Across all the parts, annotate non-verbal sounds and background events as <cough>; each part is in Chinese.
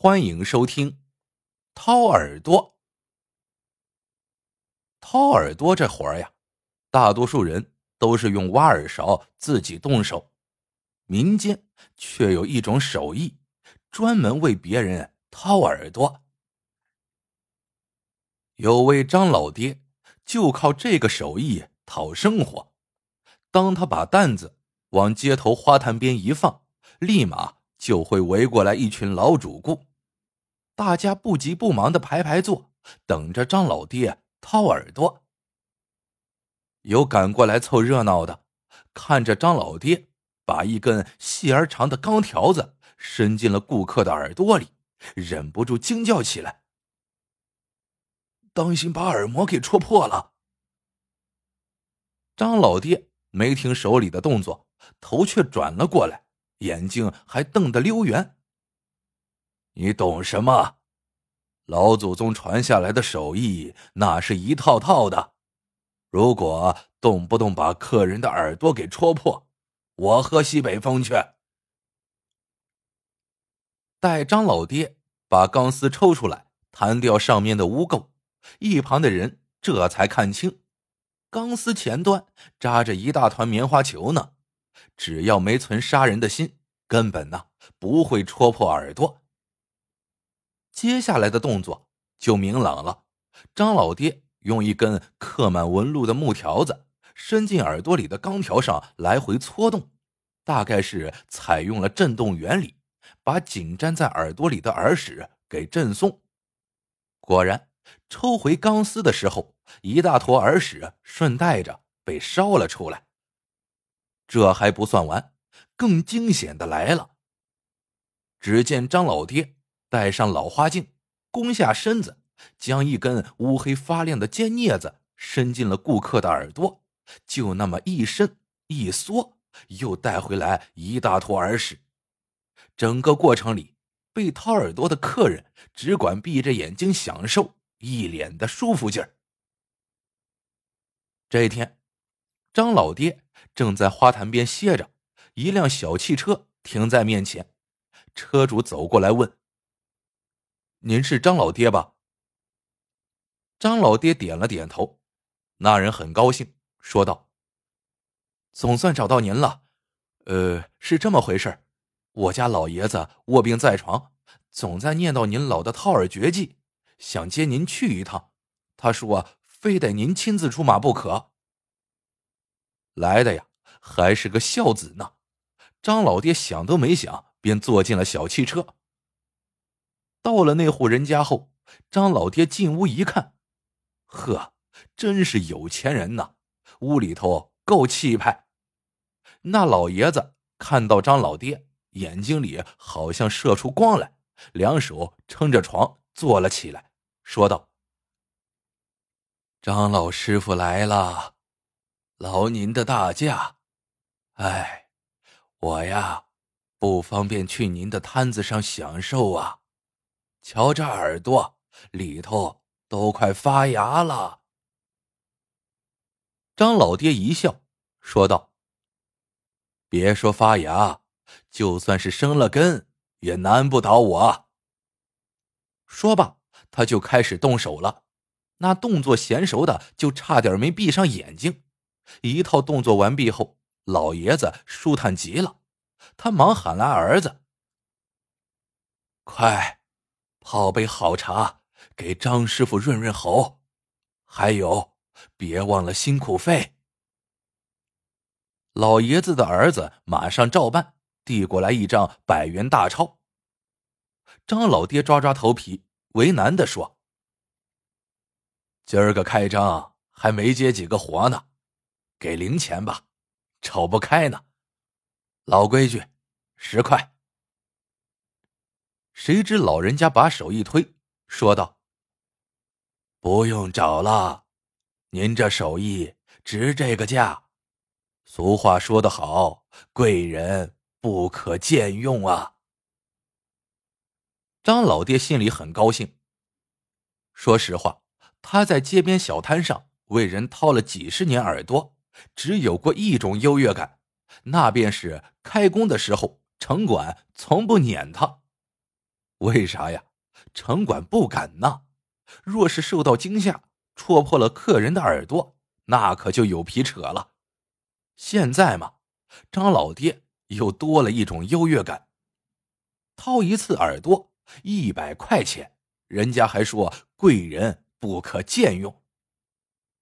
欢迎收听掏耳朵。掏耳朵这活儿呀，大多数人都是用挖耳勺自己动手，民间却有一种手艺，专门为别人掏耳朵。有位张老爹就靠这个手艺讨生活。当他把担子往街头花坛边一放，立马就会围过来一群老主顾。大家不急不忙的排排坐，等着张老爹掏耳朵。有赶过来凑热闹的，看着张老爹把一根细而长的钢条子伸进了顾客的耳朵里，忍不住惊叫起来：“当心把耳膜给戳破了！”张老爹没听手里的动作，头却转了过来，眼睛还瞪得溜圆。你懂什么？老祖宗传下来的手艺，那是一套套的。如果动不动把客人的耳朵给戳破，我喝西北风去。待张老爹把钢丝抽出来，弹掉上面的污垢，一旁的人这才看清，钢丝前端扎着一大团棉花球呢。只要没存杀人的心，根本呢不会戳破耳朵。接下来的动作就明朗了。张老爹用一根刻满纹路的木条子伸进耳朵里的钢条上来回搓动，大概是采用了震动原理，把紧粘在耳朵里的耳屎给震松。果然，抽回钢丝的时候，一大坨耳屎顺带着被烧了出来。这还不算完，更惊险的来了。只见张老爹。戴上老花镜，弓下身子，将一根乌黑发亮的尖镊子伸进了顾客的耳朵，就那么一伸一缩，又带回来一大坨耳屎。整个过程里，被掏耳朵的客人只管闭着眼睛享受，一脸的舒服劲儿。这一天，张老爹正在花坛边歇着，一辆小汽车停在面前，车主走过来问。您是张老爹吧？张老爹点了点头，那人很高兴，说道：“总算找到您了。呃，是这么回事我家老爷子卧病在床，总在念叨您老的套耳绝技，想接您去一趟。他说非得您亲自出马不可。来的呀，还是个孝子呢。张老爹想都没想，便坐进了小汽车。”到了那户人家后，张老爹进屋一看，呵，真是有钱人呐！屋里头够气派。那老爷子看到张老爹，眼睛里好像射出光来，两手撑着床坐了起来，说道：“张老师傅来了，劳您的大驾。哎，我呀，不方便去您的摊子上享受啊。”瞧这耳朵里头都快发芽了。张老爹一笑，说道：“别说发芽，就算是生了根，也难不倒我。”说罢，他就开始动手了。那动作娴熟的，就差点没闭上眼睛。一套动作完毕后，老爷子舒坦极了，他忙喊来儿子：“快！”泡杯好茶，给张师傅润润喉。还有，别忘了辛苦费。老爷子的儿子马上照办，递过来一张百元大钞。张老爹抓抓头皮，为难的说：“今儿个开张还没接几个活呢，给零钱吧，瞅不开呢。老规矩，十块。”谁知老人家把手一推，说道：“不用找了，您这手艺值这个价。俗话说得好，贵人不可贱用啊。”张老爹心里很高兴。说实话，他在街边小摊上为人掏了几十年耳朵，只有过一种优越感，那便是开工的时候城管从不撵他。为啥呀？城管不敢呐。若是受到惊吓，戳破了客人的耳朵，那可就有皮扯了。现在嘛，张老爹又多了一种优越感。掏一次耳朵一百块钱，人家还说贵人不可贱用。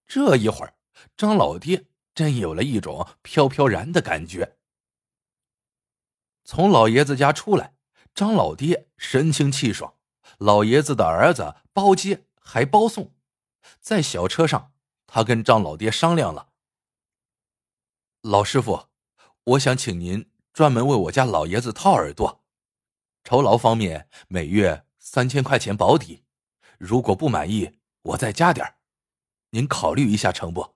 这一会儿，张老爹真有了一种飘飘然的感觉。从老爷子家出来，张老爹神清气爽。老爷子的儿子包接还包送，在小车上，他跟张老爹商量了。老师傅，我想请您专门为我家老爷子掏耳朵，酬劳方面每月三千块钱保底，如果不满意，我再加点您考虑一下成不？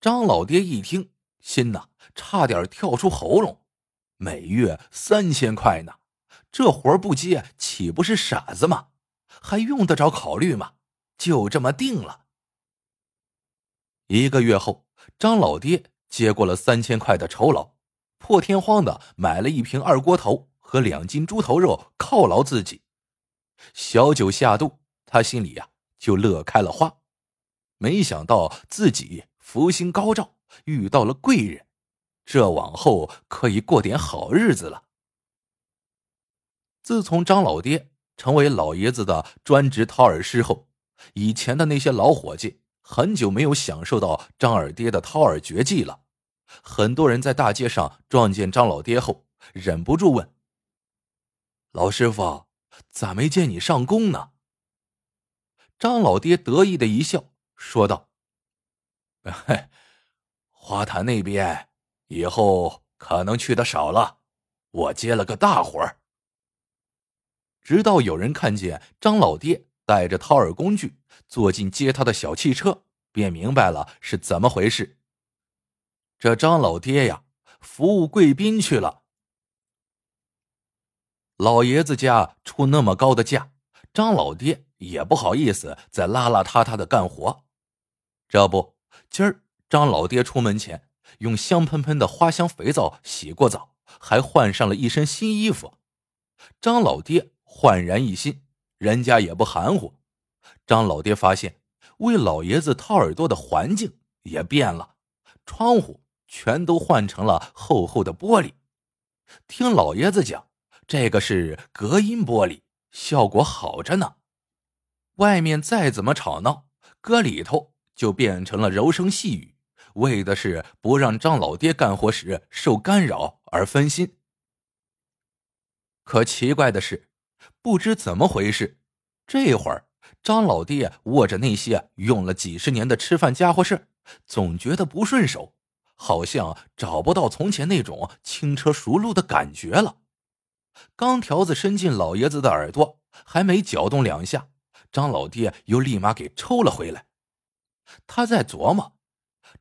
张老爹一听，心呐差点跳出喉咙，每月三千块呢。这活不接，岂不是傻子吗？还用得着考虑吗？就这么定了。一个月后，张老爹接过了三千块的酬劳，破天荒的买了一瓶二锅头和两斤猪头肉犒劳自己。小酒下肚，他心里呀就乐开了花。没想到自己福星高照，遇到了贵人，这往后可以过点好日子了。自从张老爹成为老爷子的专职掏耳师后，以前的那些老伙计很久没有享受到张二爹的掏耳绝技了。很多人在大街上撞见张老爹后，忍不住问：“老师傅，咋没见你上工呢？”张老爹得意的一笑，说道：“ <laughs> 花坛那边以后可能去的少了，我接了个大活儿。”直到有人看见张老爹带着掏耳工具坐进接他的小汽车，便明白了是怎么回事。这张老爹呀，服务贵宾去了。老爷子家出那么高的价，张老爹也不好意思再邋邋遢遢的干活。这不，今儿张老爹出门前用香喷喷的花香肥皂洗过澡，还换上了一身新衣服。张老爹。焕然一新，人家也不含糊。张老爹发现为老爷子掏耳朵的环境也变了，窗户全都换成了厚厚的玻璃。听老爷子讲，这个是隔音玻璃，效果好着呢。外面再怎么吵闹，搁里头就变成了柔声细语，为的是不让张老爹干活时受干扰而分心。可奇怪的是。不知怎么回事，这会儿张老爹握着那些用了几十年的吃饭家伙事总觉得不顺手，好像找不到从前那种轻车熟路的感觉了。钢条子伸进老爷子的耳朵，还没搅动两下，张老爹又立马给抽了回来。他在琢磨，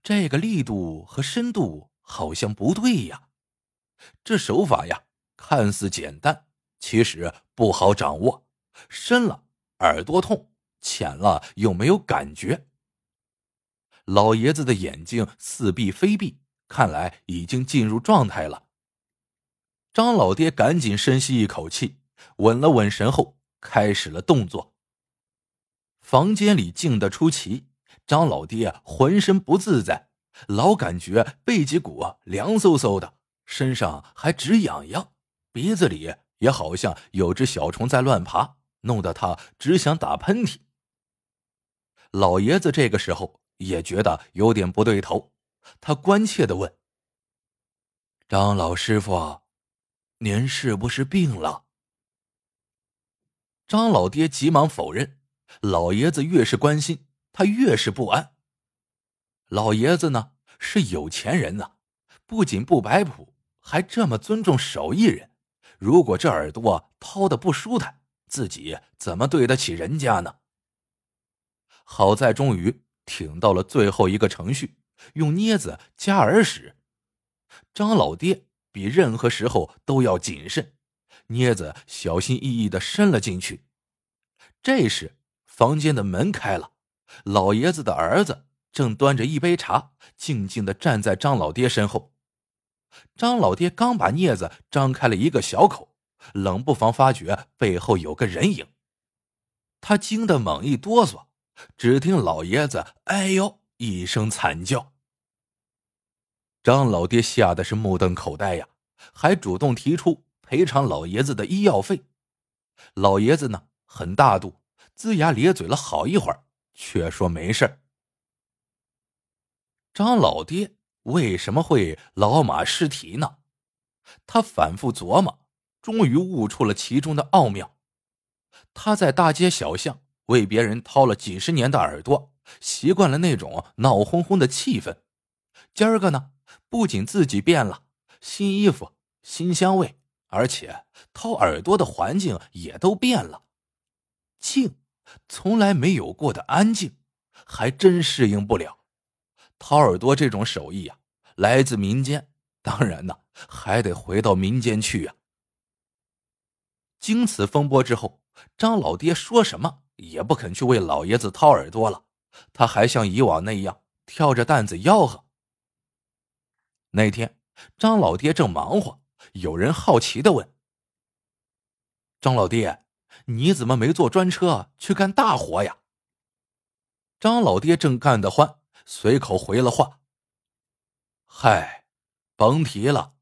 这个力度和深度好像不对呀，这手法呀，看似简单。其实不好掌握，深了耳朵痛，浅了又没有感觉。老爷子的眼睛似闭非闭，看来已经进入状态了。张老爹赶紧深吸一口气，稳了稳神后，开始了动作。房间里静得出奇，张老爹浑身不自在，老感觉背脊骨凉飕飕的，身上还直痒痒，鼻子里。也好像有只小虫在乱爬，弄得他只想打喷嚏。老爷子这个时候也觉得有点不对头，他关切的问：“张老师傅，您是不是病了？”张老爹急忙否认。老爷子越是关心，他越是不安。老爷子呢是有钱人呐，不仅不摆谱，还这么尊重手艺人。如果这耳朵掏的不舒坦，自己怎么对得起人家呢？好在终于挺到了最后一个程序，用镊子夹耳屎。张老爹比任何时候都要谨慎，镊子小心翼翼的伸了进去。这时，房间的门开了，老爷子的儿子正端着一杯茶，静静的站在张老爹身后。张老爹刚把镊子张开了一个小口，冷不防发觉背后有个人影。他惊得猛一哆嗦，只听老爷子“哎呦”一声惨叫。张老爹吓得是目瞪口呆呀，还主动提出赔偿老爷子的医药费。老爷子呢，很大度，龇牙咧嘴了好一会儿，却说没事张老爹为什么会老马尸体呢？他反复琢磨，终于悟出了其中的奥妙。他在大街小巷为别人掏了几十年的耳朵，习惯了那种闹哄哄的气氛。今儿个呢，不仅自己变了，新衣服、新香味，而且掏耳朵的环境也都变了。静，从来没有过的安静，还真适应不了。掏耳朵这种手艺呀，来自民间，当然呢，还得回到民间去呀。经此风波之后。张老爹说什么也不肯去为老爷子掏耳朵了，他还像以往那样挑着担子吆喝。那天，张老爹正忙活，有人好奇的问：“张老爹，你怎么没坐专车去干大活呀？”张老爹正干得欢，随口回了话：“嗨，甭提了，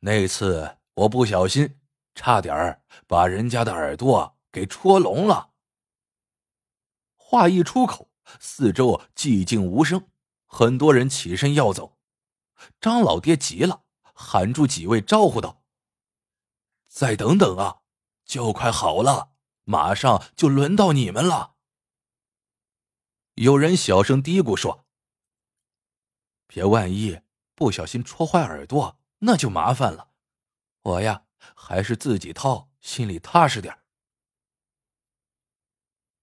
那次我不小心，差点把人家的耳朵。”给戳聋了。话一出口，四周寂静无声，很多人起身要走。张老爹急了，喊住几位，招呼道：“再等等啊，就快好了，马上就轮到你们了。”有人小声嘀咕说：“别万一不小心戳坏耳朵，那就麻烦了。我呀，还是自己掏，心里踏实点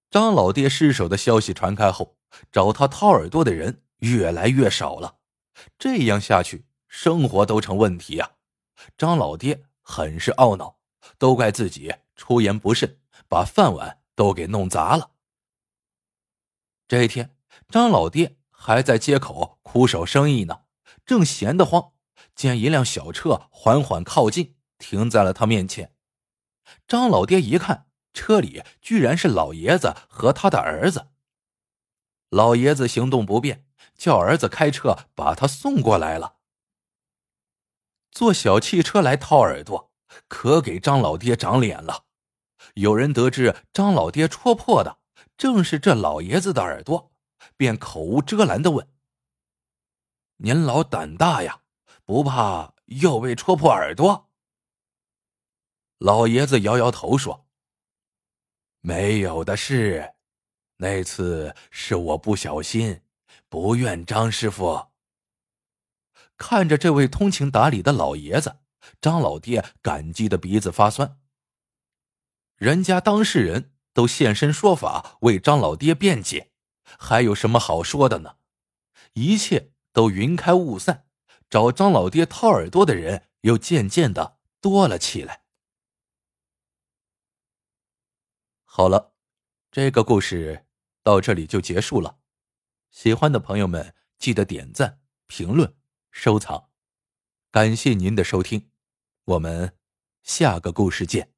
张老爹失手的消息传开后，找他掏耳朵的人越来越少了。这样下去，生活都成问题呀！张老爹很是懊恼，都怪自己出言不慎，把饭碗都给弄砸了。这一天，张老爹还在街口苦守生意呢，正闲得慌，见一辆小车缓缓靠近，停在了他面前。张老爹一看。车里居然是老爷子和他的儿子。老爷子行动不便，叫儿子开车把他送过来了。坐小汽车来掏耳朵，可给张老爹长脸了。有人得知张老爹戳破的正是这老爷子的耳朵，便口无遮拦的问：“您老胆大呀，不怕又被戳破耳朵？”老爷子摇摇头说。没有的事，那次是我不小心，不怨张师傅。看着这位通情达理的老爷子，张老爹感激的鼻子发酸。人家当事人都现身说法为张老爹辩解，还有什么好说的呢？一切都云开雾散，找张老爹掏耳朵的人又渐渐的多了起来。好了，这个故事到这里就结束了。喜欢的朋友们记得点赞、评论、收藏，感谢您的收听，我们下个故事见。